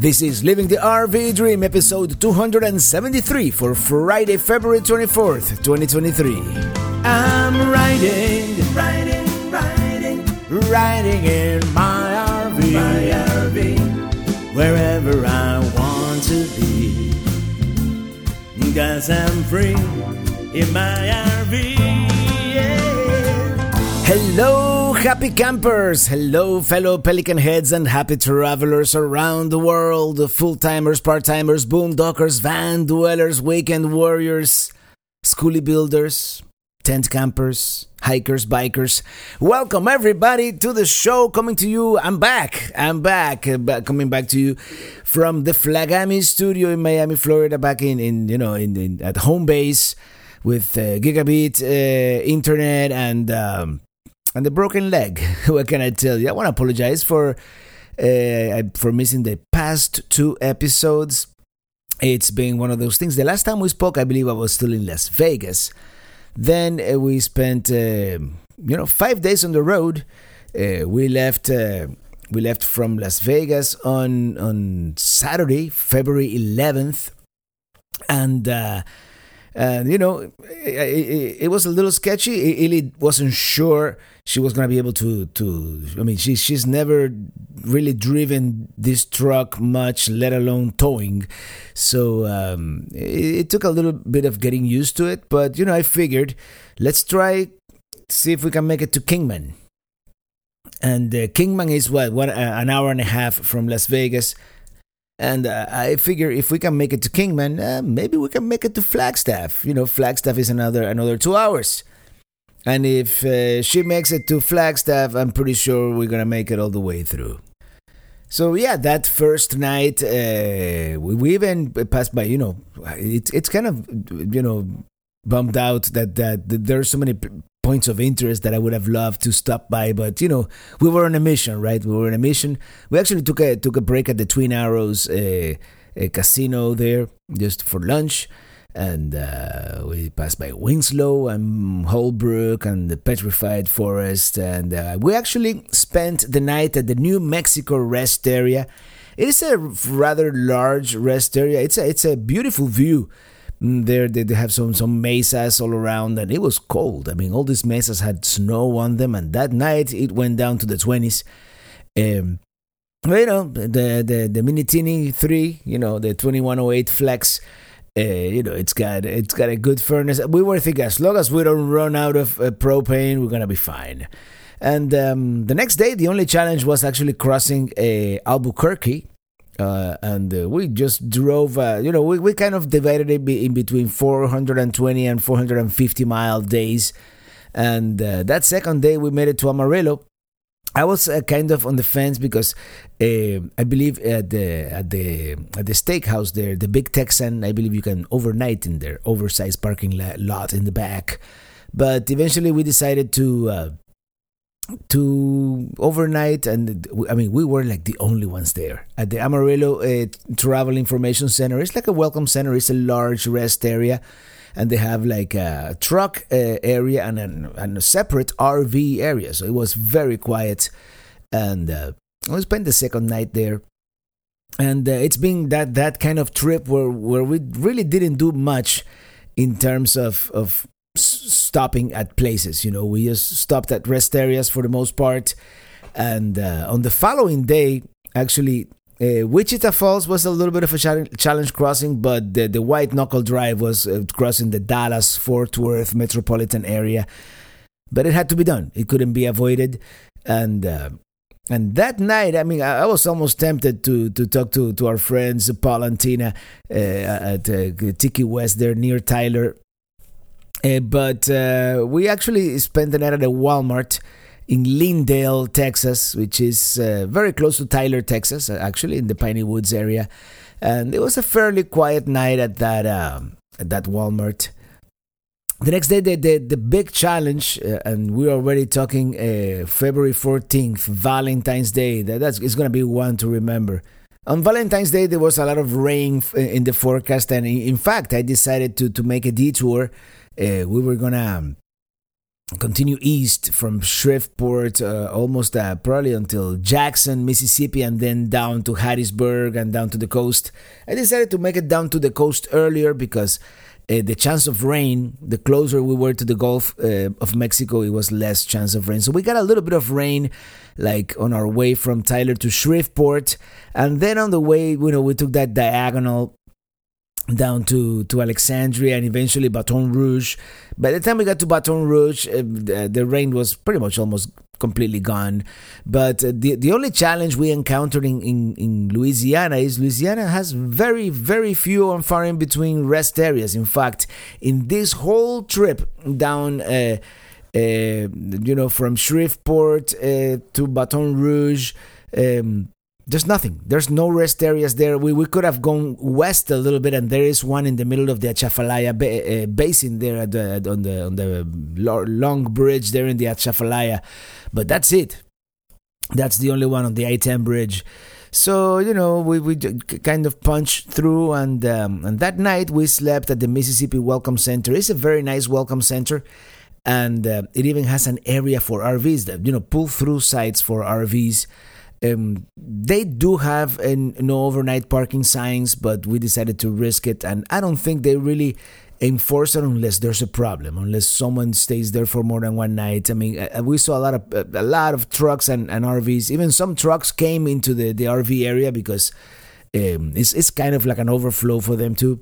This is Living the RV Dream, episode 273 for Friday, February 24th, 2023. I'm riding, riding, riding, riding in my RV, my RV, wherever I want to be. Cause I'm free in my RV. Yeah. Hello, happy campers. Hello, fellow Pelican heads and happy travelers around the world. Full timers, part timers, boondockers, van dwellers, weekend warriors, schoolie builders, tent campers, hikers, bikers. Welcome everybody to the show. Coming to you, I'm back. I'm back. Uh, coming back to you from the Flagami studio in Miami, Florida. Back in, in you know in, in at home base with uh, gigabit uh, internet and um, and the broken leg. what can I tell you? I want to apologize for uh, for missing the past two episodes. It's been one of those things. The last time we spoke, I believe I was still in Las Vegas. Then uh, we spent, uh, you know, five days on the road. Uh, we left. Uh, we left from Las Vegas on on Saturday, February 11th, and uh, and you know, it, it, it, was a little sketchy. Illy wasn't sure she was gonna be able to to. I mean, she she's never really driven this truck much, let alone towing. So um, it, it took a little bit of getting used to it. But you know, I figured let's try see if we can make it to Kingman. And uh, Kingman is what one uh, an hour and a half from Las Vegas. And uh, I figure if we can make it to Kingman, uh, maybe we can make it to Flagstaff. You know, Flagstaff is another another two hours. And if uh, she makes it to Flagstaff, I'm pretty sure we're gonna make it all the way through. So yeah, that first night, uh, we, we even passed by. You know, it's it's kind of you know bummed out that that, that there are so many points of interest that I would have loved to stop by, but you know, we were on a mission, right? We were on a mission. We actually took a took a break at the Twin Arrows uh, casino there just for lunch, and uh, we passed by Winslow and Holbrook and the Petrified Forest, and uh, we actually spent the night at the New Mexico Rest Area. It is a rather large rest area. It's a it's a beautiful view there they, they have some some mesas all around and it was cold. I mean all these mesas had snow on them and that night it went down to the 20s um you know the the the minitini 3 you know the 2108 flex uh, you know it's got it's got a good furnace. We were thinking as long as we don't run out of uh, propane we're gonna be fine. And um, the next day the only challenge was actually crossing uh, albuquerque uh, and uh, we just drove, uh, you know, we, we kind of divided it in between 420 and 450 mile days. And uh, that second day, we made it to Amarillo. I was uh, kind of on the fence because uh, I believe at the at the at the steakhouse there, the Big Texan, I believe you can overnight in their oversized parking lot in the back. But eventually, we decided to to overnight and i mean we were like the only ones there. At the amarillo uh, travel information center it's like a welcome center. It's a large rest area and they have like a truck uh, area and, an, and a separate rv area. So it was very quiet and uh, we spent the second night there. And uh, it's been that that kind of trip where where we really didn't do much in terms of of stopping at places. You know, we just stopped at rest areas for the most part. And uh, on the following day, actually, uh, Wichita Falls was a little bit of a challenge crossing, but the, the White Knuckle Drive was uh, crossing the Dallas Fort Worth metropolitan area. But it had to be done, it couldn't be avoided. And uh, and that night, I mean, I, was almost tempted to to talk to, to our friends Paul and Tina uh, at uh, Tiki West there near Tyler uh, but uh, we actually spent the night at a Walmart in Lindale, Texas, which is uh, very close to Tyler, Texas, uh, actually in the Piney Woods area. And it was a fairly quiet night at that um, at that Walmart. The next day, the the, the big challenge, uh, and we're already talking uh, February fourteenth, Valentine's Day. That, that's it's gonna be one to remember. On Valentine's Day, there was a lot of rain in the forecast, and in fact, I decided to to make a detour we were gonna continue east from Shreveport, uh, almost uh, probably until Jackson, Mississippi, and then down to Hattiesburg and down to the coast. I decided to make it down to the coast earlier because uh, the chance of rain, the closer we were to the Gulf uh, of Mexico, it was less chance of rain. So we got a little bit of rain, like on our way from Tyler to Shreveport, and then on the way, you know, we took that diagonal down to, to Alexandria and eventually Baton Rouge. By the time we got to Baton Rouge, uh, the, the, rain was pretty much almost completely gone. But uh, the, the only challenge we encountered in, in, in, Louisiana is Louisiana has very, very few and far in between rest areas. In fact, in this whole trip down, uh, uh you know, from Shreveport uh, to Baton Rouge, um, there's nothing. There's no rest areas there. We, we could have gone west a little bit, and there is one in the middle of the Atchafalaya ba- uh, basin there the, on the on the long bridge there in the Atchafalaya, but that's it. That's the only one on the I-10 bridge. So you know we, we kind of punched through, and um, and that night we slept at the Mississippi Welcome Center. It's a very nice welcome center, and uh, it even has an area for RVs that you know pull through sites for RVs. Um, they do have an, no overnight parking signs, but we decided to risk it, and I don't think they really enforce it unless there's a problem, unless someone stays there for more than one night. I mean, uh, we saw a lot of a lot of trucks and, and RVs. Even some trucks came into the, the RV area because um, it's it's kind of like an overflow for them too.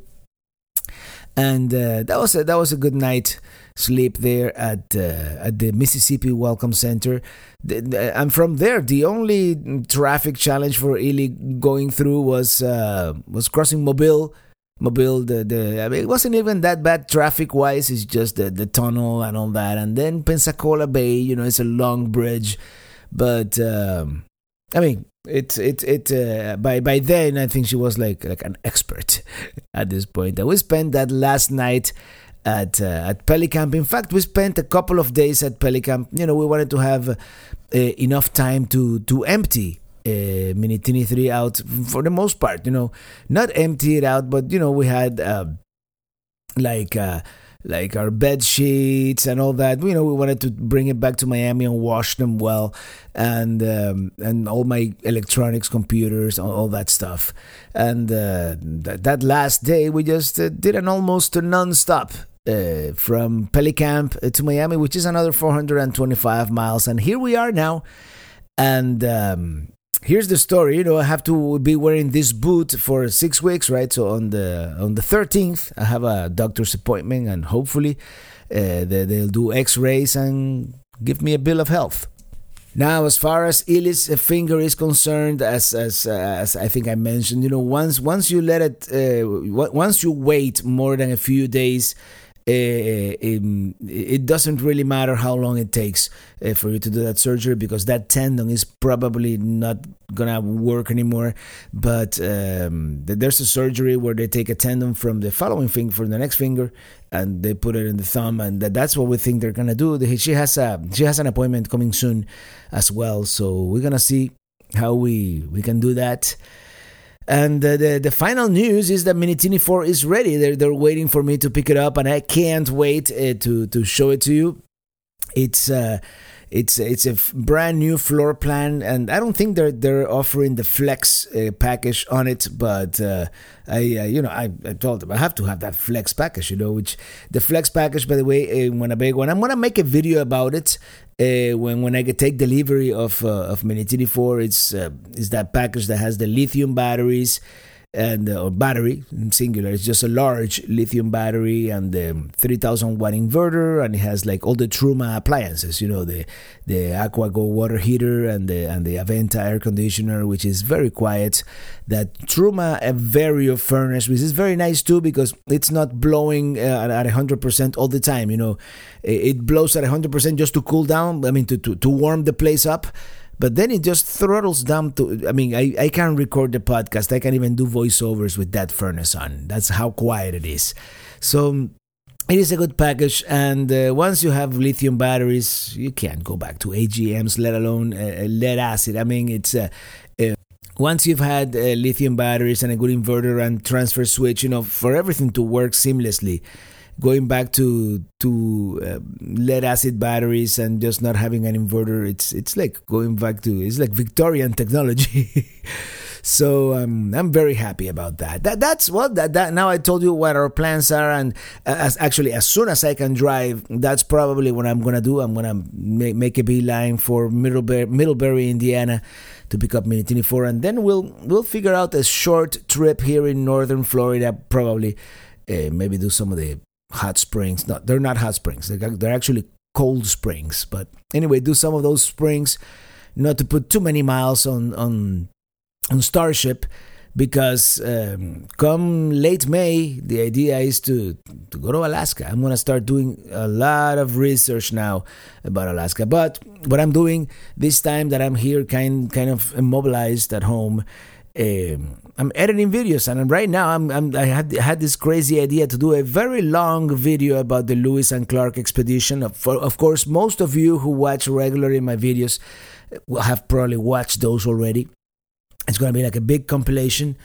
And uh, that was a, that was a good night sleep there at uh, at the Mississippi Welcome Center. And from there, the only traffic challenge for Illy going through was uh, was crossing Mobile. Mobile, the, the I mean, it wasn't even that bad traffic wise. It's just the, the tunnel and all that. And then Pensacola Bay, you know, it's a long bridge, but um, I mean, it it it uh, by by then I think she was like like an expert at this point. And we spent that last night at uh, at Pelicamp. In fact, we spent a couple of days at Pelicamp. You know, we wanted to have uh, enough time to to empty uh, Mini Tini 3 out for the most part. You know, not empty it out, but you know, we had uh, like. Uh, like our bed sheets and all that. You know, we wanted to bring it back to Miami and wash them well, and um, and all my electronics, computers, all, all that stuff. And uh, th- that last day, we just uh, did an almost non-stop uh, from Pelicamp to Miami, which is another 425 miles. And here we are now. And um, here's the story. You know, I have to be wearing this boot for six weeks, right? So on the on the 13th, I have a doctor's appointment, and hopefully, uh, they, they'll do X-rays and give me a bill of health. Now, as far as Illy's finger is concerned, as as as I think I mentioned, you know, once once you let it, uh, once you wait more than a few days, uh, it doesn't really matter how long it takes uh, for you to do that surgery because that tendon is probably not gonna work anymore. But um, there's a surgery where they take a tendon from the following finger, from the next finger, and they put it in the thumb, and that's what we think they're gonna do. She has a she has an appointment coming soon as well, so we're gonna see how we we can do that. And uh, the the final news is that Mini Tini 4 is ready. They're they're waiting for me to pick it up, and I can't wait uh, to to show it to you. It's uh, it's it's a f- brand new floor plan, and I don't think they're they're offering the flex uh, package on it. But uh, I uh, you know I, I told them I have to have that flex package. You know, which the flex package, by the way, when a big one. I'm gonna make a video about it. Uh, when when I take delivery of uh, of Mini Tini 4, it's uh, is that package that has the lithium batteries and uh, battery in singular. It's just a large lithium battery and the 3000 watt inverter, and it has like all the Truma appliances. You know the the AquaGo water heater and the and the Aventa air conditioner, which is very quiet. That Truma a Vario furnace, which is very nice too because it's not blowing uh, at 100% all the time. You know, it blows at 100% just to cool down. I mean, to to, to warm the place up but then it just throttles down to i mean I, I can't record the podcast. I can't even do voiceovers with that furnace on. That's how quiet it is. So it is a good package. And uh, once you have lithium batteries you can't go back to agms let alone uh, lead acid. I mean it's uh, uh once you've had uh, lithium batteries and a good inverter and transfer switch you know for everything to work seamlessly going back to to uh, lead acid batteries and just not having an inverter it's it's like going back to it's like Victorian technology. so um, I'm very happy about that. That that's what that, that now I told you what our plans are, and uh, as actually as soon as I can drive, that's probably what I'm gonna do. I'm gonna make, make a beeline for Middlebury, Middlebury, Indiana, to pick up Mini Tini 4, and then we'll we'll figure out a short trip here in northern Florida, probably. Uh, maybe do some of the hot springs. No, they're not hot springs. They're, actually cold springs. But anyway, do some of those springs. Not to put too many miles on on on Starship because um, come late May, the idea is to, to go to Alaska. I'm to start doing a lot of research now about Alaska. But what I'm doing this time that I'm here, kind kind of immobilized at home, um, I'm editing videos, and right now I'm, I'm I had had this crazy idea to do a very long video about the Lewis and Clark expedition. Of, of course, most of you who watch regularly my videos will have probably watched those already. It's going to be like a big compilation,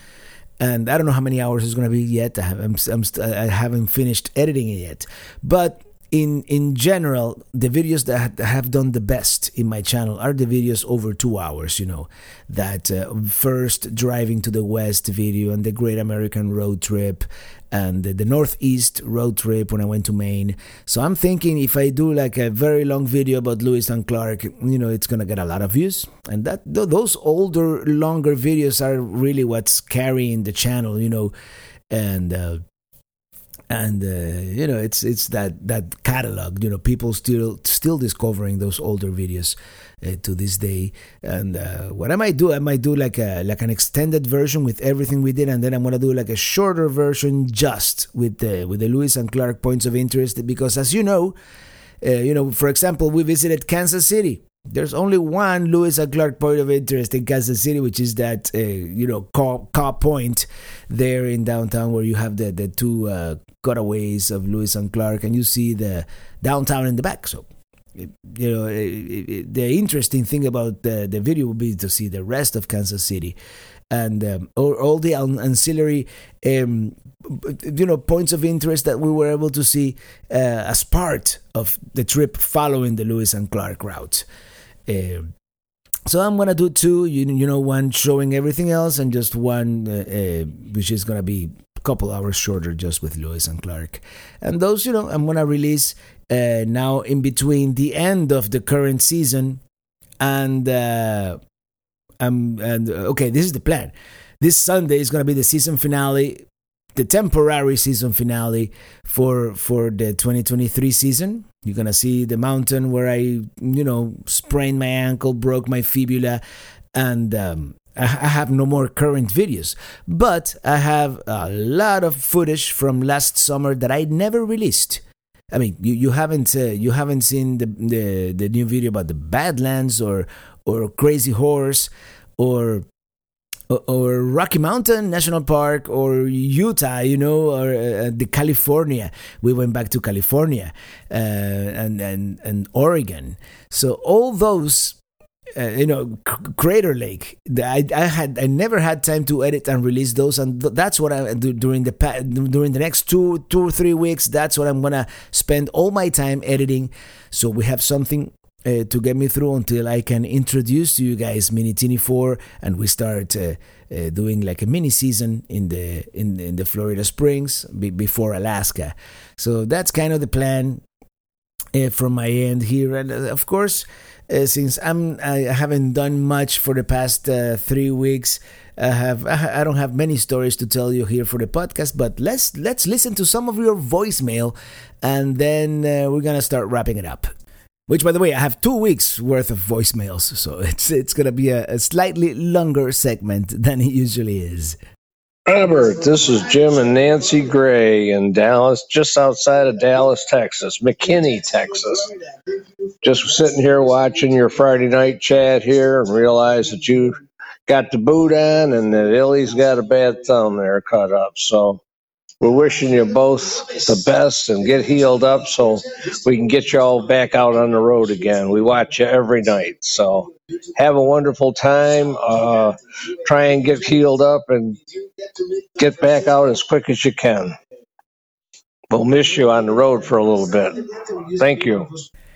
and I don't know how many hours it's going to be yet. I, have, I'm, I'm, I haven't finished editing it yet, but in in general, the videos that have done the best in my channel are the videos over two hours. You know, that uh, first driving to the west video and the Great American Road Trip, and the, the Northeast Road Trip when I went to Maine. So I'm thinking if I do like a very long video about Lewis and Clark, you know, it's gonna get a lot of views, and that th- those older, longer videos are really what's carrying the channel. You know, and. Uh, and uh, you know it's it's that that catalog you know people still still discovering those older videos uh, to this day. And uh, what i might do i might do like a like an extended version with everything we did and then i'm gonna do like a shorter version just with the with the lewis and clark points of interest because as you know uh, you know for example we visited kansas city. There's only one Lewis and Clark point of interest in Kansas City, which is that uh, you know Kaw, Point there in downtown, where you have the the two uh, cutaways of Lewis and Clark, and you see the downtown in the back. So, you know, the interesting thing about the, the video would be to see the rest of Kansas City and um, all, the ancillary, um, you know, points of interest that we were able to see uh, as part of the trip following the Lewis and Clark route. Uh, so I'm gonna do two, you, you know, one showing everything else, and just one uh, uh which is gonna be couple hours shorter just with Lewis and Clark. And those, you know, I'm going to release uh, now in between the end of the current season and uh, um, and uh, okay, this is the plan. This Sunday is going to be the season finale, the temporary season finale for for the 2023 season. You're gonna see the mountain where I, you know, sprained my ankle, broke my fibula, and um, I have no more current videos, but I have a lot of footage from last summer that I never released. I mean, you, you haven't uh, you haven't seen the, the the new video about the Badlands or or Crazy Horse or or Rocky Mountain National Park or Utah, you know, or uh, the California. We went back to California uh, and and and Oregon. So all those uh, you know crater lake. I, I had i never had time to edit and release those and that's what i do during the during the next two two or three weeks that's what i'm gonna spend all my time editing. So we have something uh, to get me through until i can introduce to you guys mini tini 4 and we start uh, uh, doing like a mini season in the in, in the florida springs be, before alaska. So that's kind of the plan uh, from my end here. And uh, of course uh, since I'm I haven't done much for the past uh, three weeks. I have I don't have many stories to tell you here for the podcast, but let's let's listen to some of your voicemail, and then uh, we're gonna start wrapping it up. Which, by the way, I have two weeks worth of voicemails, so it's it's gonna be a, a slightly longer segment than it usually is. Robert, this is Jim and Nancy Gray in Dallas, just outside of Dallas, Texas, McKinney, Texas. Just sitting here watching your Friday night chat here and realize that you got the boot on and that Illy's got a bad thumb there cut up. So we're wishing you both the best and get healed up so we can get you all back out on the road again. We watch you every night. So have a wonderful time. Uh, try and get healed up and get back out as quick as you can. We'll miss you on the road for a little bit. Thank you.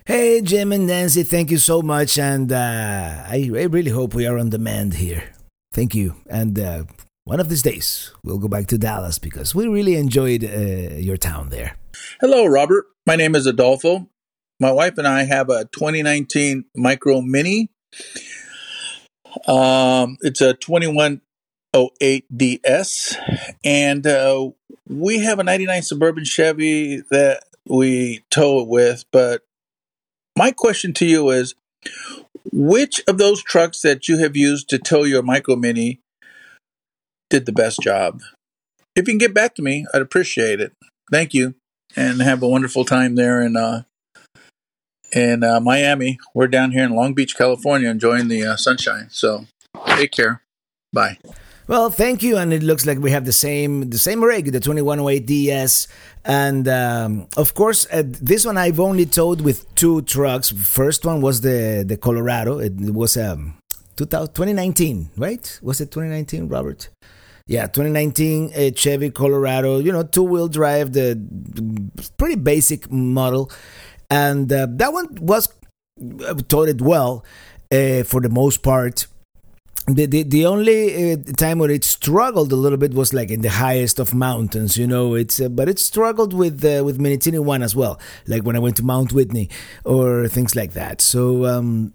Hey, Jim and Nancy, thank you so much. And uh, I, I really hope we are on demand here. Thank you. And uh, one of these days, we'll go back to Dallas because we really enjoyed uh, your town there. Hello, Robert. My name is Adolfo. My wife and I have a 2019 Micro Minnie. Um, it's a 2108DS, and uh, we have a 99 Suburban Chevy that we tow it with. But my question to you is which of those trucks that you have used to tow your Micro Minnie did the best job? If you can get back to me, I'd appreciate it. Thank you, and have a wonderful time there in uh, in uh, Miami. We're down here in Long Beach, California, enjoying the uh, sunshine. So take care. Bye. Well, thank you, and it looks like we have the same the same rig, the 2108 DS, and um, of course uh, this one I've only towed with two trucks. First one was the the Colorado. It, was um 2019, right? Was it 2019, Robert? Yeah, 2019 uh, Chevy Colorado. You know, two wheel drive, the pretty basic model, and uh, that one was taught it well uh, for the most part the, the, the only uh, time where it struggled a little bit was like in the highest of mountains, you know. It's uh, but it struggled with uh, with Minitini one as well, like when I went to Mount Whitney or things like that. So um,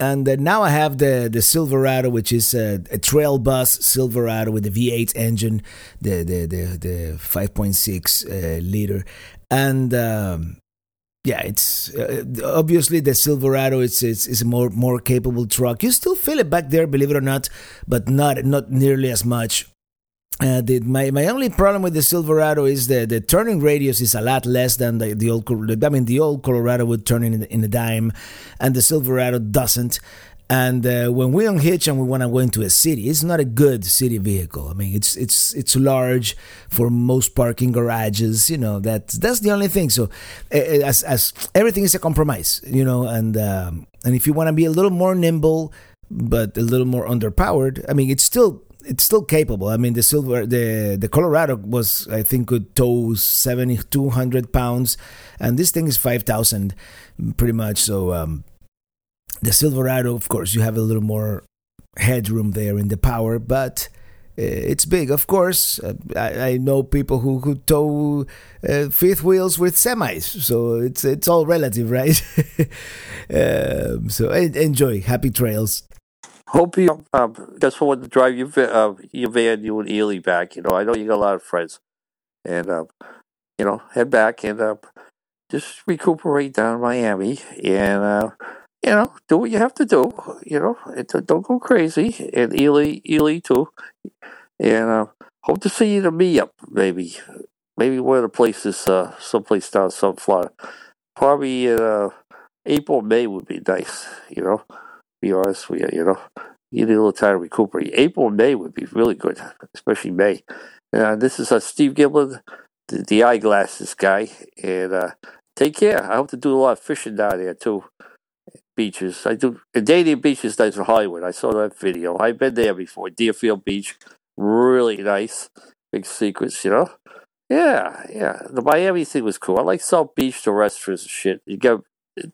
and uh, now I have the the Silverado, which is a, a, Trail Boss Silverado with the V8 engine, the the the, the 5.6 uh, liter, and um, yeah, it's uh, obviously the Silverado is, is is a more more capable truck. You still feel it back there, believe it or not, but not not nearly as much. Uh, the, my my only problem with the Silverado is the the turning radius is a lot less than the, the old. I mean, the old Colorado would turn in in a dime, and the Silverado doesn't. And uh, when we unhitch and we want to go into a city, it's not a good city vehicle. I mean, it's it's it's large for most parking garages. You know, that's that's the only thing. So, as as everything is a compromise, you know, and um, and if you want to be a little more nimble but a little more underpowered, I mean, it's still it's still capable. I mean, the silver, the the Colorado was, I think, could tow seventy two hundred pounds, and this thing is five thousand, pretty much. So, um, the Silverado, of course, you have a little more headroom there in the power, but uh, it's big. Of course, uh, I, I, know people who, who tow uh, fifth wheels with semis, so it's it's all relative, right? um, so enjoy. Happy trails. Hope you um, just want to drive your uh, your van, you and Ely back. You know, I know you got a lot of friends, and um, you know, head back and uh, just recuperate down in Miami and uh, you know, do what you have to do. You know, it, don't go crazy. And Ely, Ely too. And uh, hope to see you to me up, maybe. Maybe one of the places, uh, someplace down some Florida. Probably in uh, April, May would be nice. You know, be honest with you. You know, you need a little time to recuperate. April, May would be really good, especially May. Uh, this is uh, Steve Giblin, the, the eyeglasses guy, and uh, take care. I hope to do a lot of fishing down there too beaches. I do Canadian beaches nice for Hollywood. I saw that video. I've been there before. Deerfield Beach, really nice. Big secrets, you know. Yeah, yeah. The Miami thing was cool. I like South Beach, the restaurants and shit. You get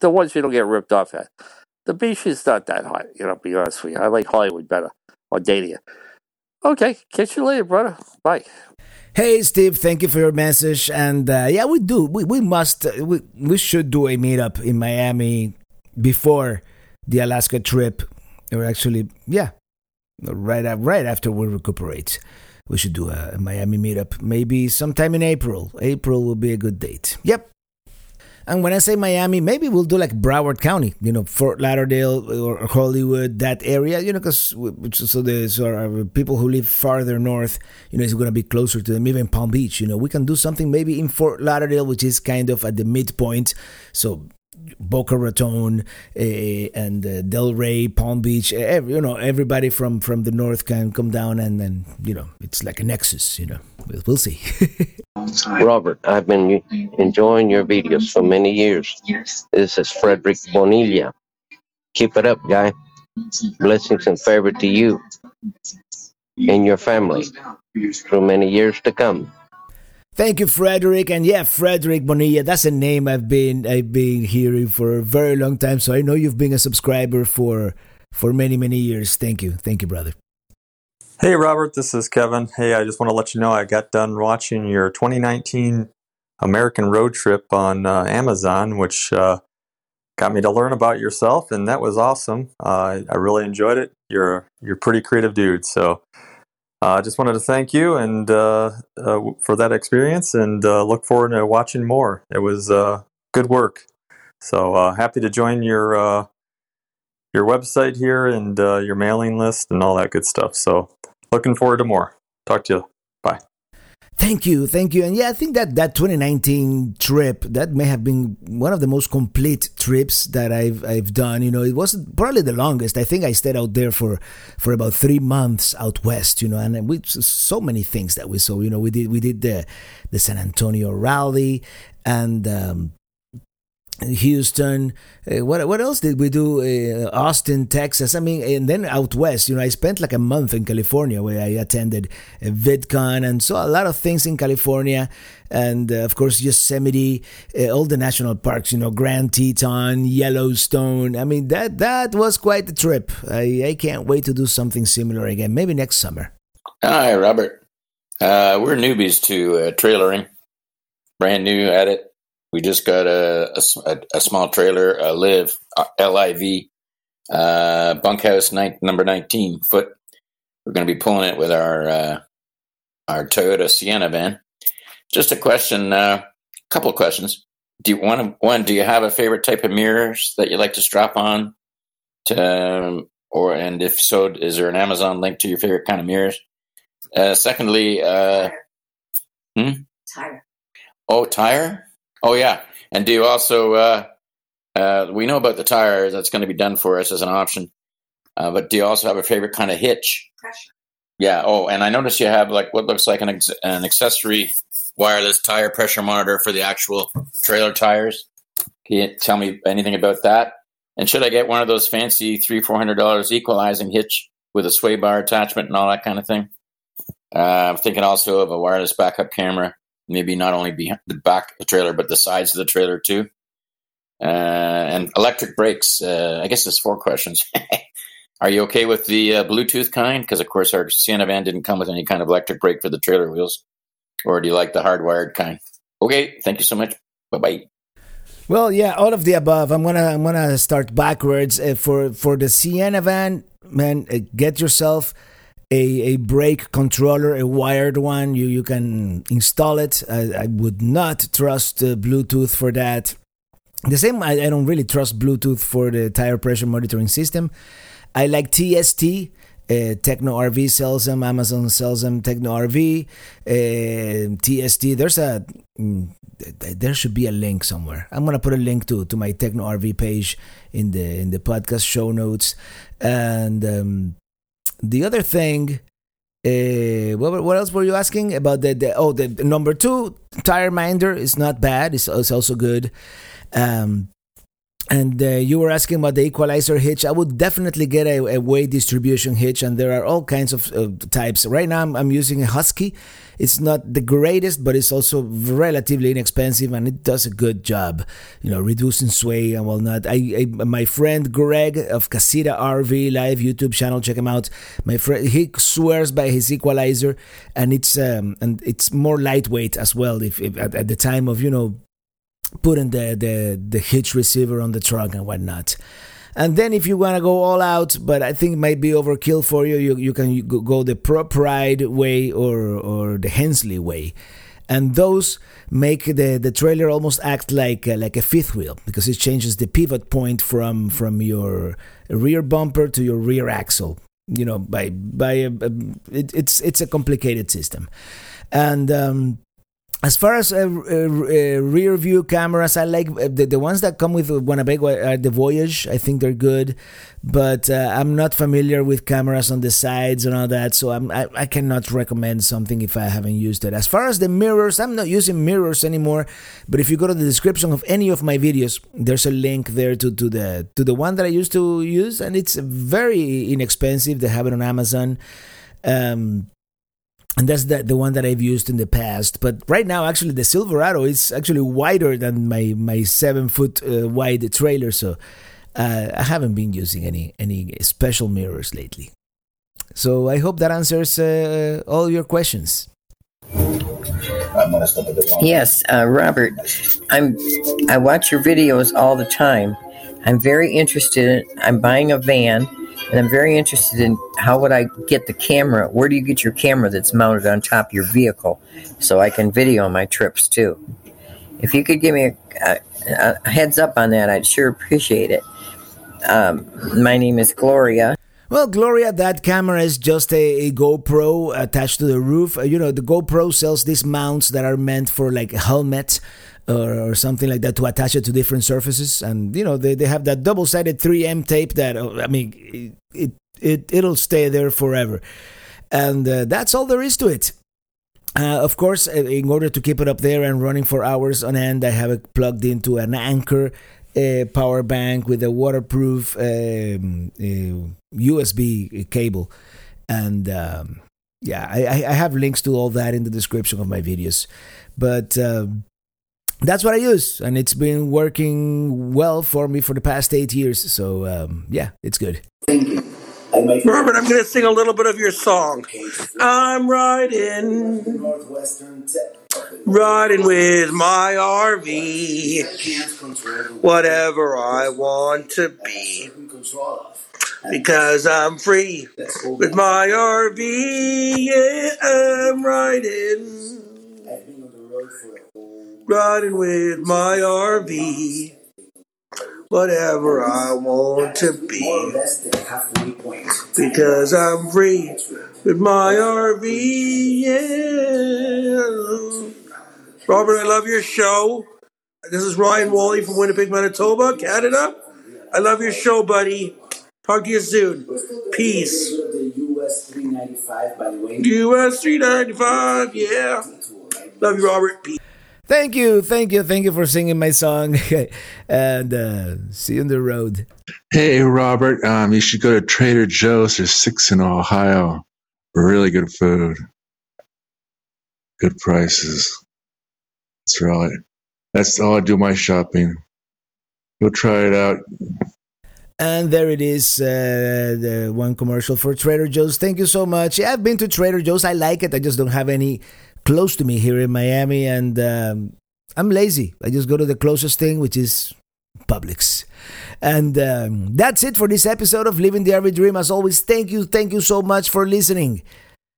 the ones you don't get ripped off at. The beach is not that hot, you know. Be honest with you, I like Hollywood better or Dania. Okay, catch you later, brother. Bye. Hey Steve, thank you for your message. And uh, yeah, we do. We, we must. Uh, we we should do a meetup in Miami before the Alaska trip, or actually, yeah, right right after we recuperate. We should do a, Miami meetup, maybe sometime in April. April will be a good date. Yep. And when I say Miami, maybe we'll do like Broward County, you know, Fort Lauderdale or Hollywood, that area, you know, because so the so people who live farther north, you know, it's going to be closer to them, even Palm Beach, you know, we can do something maybe in Fort Lauderdale, which is kind of at the midpoint. So Boca Raton uh, and uh, Delray, Palm Beach. Every, you know, everybody from from the north can come down, and then you know, it's like a nexus. You know, we'll, we'll see. Robert, I've been enjoying your videos for many years. This is Frederick Bonilla. Keep it up, guy. Blessings and favor to you and your family through many years to come. Thank you, Frederick. And yeah, Frederick Bonilla, that's a name I've been I've been hearing for a very long time. So I know you've been a subscriber for for many, many years. Thank you. Thank you, brother. Hey, Robert, this is Kevin. Hey, I just want to let you know I got done watching your 2019 American road trip on uh, Amazon, which uh, got me to learn about yourself, and that was awesome. Uh, I really enjoyed it. You're you're a pretty creative dude, so I uh, just wanted to thank you and uh, uh, for that experience, and look forward to watching more. It was good work. So happy to join your your website here and your mailing list and all that good stuff. So looking forward to more. Talk to you. Thank you, thank you, and yeah, I think that that 2019 trip that may have been one of the most complete trips that I've I've done. You know, it was probably the longest. I think I stayed out there for for about three months out west. You know, and we so many things that we saw. You know, we did we did the the San Antonio rally, and um, Houston. Uh, what what else did we do? Uh, Austin, Texas. I mean, and then out west. You know, I spent like a month in California where I attended a VidCon and saw a lot of things in California, and of course Yosemite, all the national parks. You know, Grand Teton, Yellowstone. I mean, that that was quite the trip. I I can't wait to do something similar again. Maybe next summer. Hi, Robert. Uh, we're newbies to uh, trailering, brand new at it we just got a, a, a small trailer, a Liv, uh, L-I-V, uh, bunkhouse nine, number 19 foot. We're going to be pulling it with our uh, our Toyota Sienna van. Just a question, a uh, couple of questions. Do you want one? Do you have a favorite type of mirrors that you like to strap on? To um, or and if so, is there an Amazon link to your favorite kind of mirrors? Uh, secondly, uh, tire. Hmm? tire. Oh, tire. Oh yeah, and do you also? Uh, uh, we know about the tires. That's going to be done for us as an option. Uh, but do you also have a favorite kind of hitch? Pressure. Yeah. Oh, and I noticed you have like what looks like an ex- an accessory wireless tire pressure monitor for the actual trailer tires. Can you tell me anything about that? And should I get one of those fancy three four hundred dollars equalizing hitch with a sway bar attachment and all that kind of thing? Uh, I'm thinking also of a wireless backup camera maybe not only behind the back of the trailer, but the sides of the trailer too. Uh, and electric brakes. Uh, I guess there's four questions. Are you okay with the uh, Bluetooth kind? Because of course our Sienna van didn't come with any kind of electric brake for the trailer wheels. Or do you like the hardwired kind? Okay, thank you so much. Bye bye. Well, yeah, all of the above. I'm gonna I'm gonna start backwards uh, for for the Sienna van. Man, uh, get yourself a, a brake controller, a wired one. You you can install it. I, I would not trust uh, Bluetooth for that. The same, I, I don't really trust Bluetooth for the tire pressure monitoring system. I like TST. Uh, Techno RV sells them. Amazon sells them. Techno RV, uh, TST. There's a mm, there should be a link somewhere. I'm gonna put a link to to my Techno RV page in the in the podcast show notes. And um, the other thing, uh, what, what else were you asking about the, the oh the, number two tire minder is not bad. It's, it's also good. Um, and uh, you were asking about the equalizer hitch. I would definitely get a, a weight distribution hitch, and there are all kinds of uh, types. Right now, I'm, I'm, using a Husky. It's not the greatest, but it's also relatively inexpensive, and it does a good job, you know, reducing sway and whatnot. I, I my friend Greg of Casita RV Live YouTube channel, check him out. My friend, he swears by his equalizer, and it's um and it's more lightweight as well. If, if at, at the time of you know putting the, the, the hitch receiver on the truck and whatnot. And then if you want to go all out, but I think it might be overkill for you, you, you can go the Pro Pride way or, or the Hensley way. And those make the, the trailer almost act like uh, like a fifth wheel because it changes the pivot point from from your rear bumper to your rear axle. You know, by by a, a, it, it's it's a complicated system, and um, as far as uh, uh, uh, rear view cameras, I like uh, the, the ones that come with Winnebago are the Voyage. I think they're good, but uh, I'm not familiar with cameras on the sides and all that, so I'm, I, I cannot recommend something if I haven't used it. As far as the mirrors, I'm not using mirrors anymore, but if you go to the description of any of my videos, there's a link there to, to the to the one that I used to use, and it's very inexpensive. They have it on Amazon. Um, and that's the, the one that I've used in the past. But right now, actually, the Silverado is actually wider than my my seven foot uh, wide trailer, so uh, I haven't been using any any special mirrors lately. So I hope that answers uh, all your questions. Yes, uh, Robert. I'm. I watch your videos all the time. I'm very interested. In I'm buying a van, and I'm very interested in how would I get the camera? Where do you get your camera that's mounted on top of your vehicle, so I can video my trips too? If you could give me a, a, a heads up on that, I'd sure appreciate it. Um, my name is Gloria. Well, Gloria, that camera is just a, a GoPro attached to the roof. Uh, you know, the GoPro sells these mounts that are meant for like a helmet or, or something like that to attach it to different surfaces. And, you know, they, they have that double sided 3M tape that, uh, I mean, it, it, it'll stay there forever. And uh, that's all there is to it. Uh, of course, uh, in order to keep it up there and running for hours on end, I have it plugged into an Anker power bank with a waterproof um, USB cable, and um, yeah, I, I have links to all that in the description of my videos. But um, that's what I use, and it's been working well for me for the past eight years. So um, yeah, it's good. Thank you. Robert, I'm going to sing a little bit of your song. I'm riding, riding with my RV, whatever I want to be, because I'm free with my RV. Yeah, I'm riding, riding with my RV whatever I want to be. Because I'm free with my RV, yeah. Robert, I love your show. This is Ryan Wally from Winnipeg, Manitoba, Canada. I love your show, buddy. Talk to you soon. Peace. US 395, by the way. US 395, yeah. Love you, Robert. Peace. Thank you, thank you, thank you for singing my song, and uh, see you on the road. Hey, Robert, um, you should go to Trader Joe's. There's six in Ohio. Really good food, good prices. That's right. That's all I do my shopping. Go try it out. And there it is, uh, the one commercial for Trader Joe's. Thank you so much. Yeah, I've been to Trader Joe's. I like it. I just don't have any close to me here in Miami, and um, I'm lazy. I just go to the closest thing, which is Publix. And um, that's it for this episode of Living the RV Dream. As always, thank you, thank you so much for listening.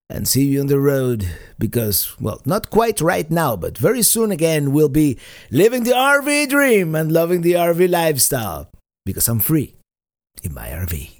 And see you on the road because, well, not quite right now, but very soon again, we'll be living the RV dream and loving the RV lifestyle because I'm free in my RV.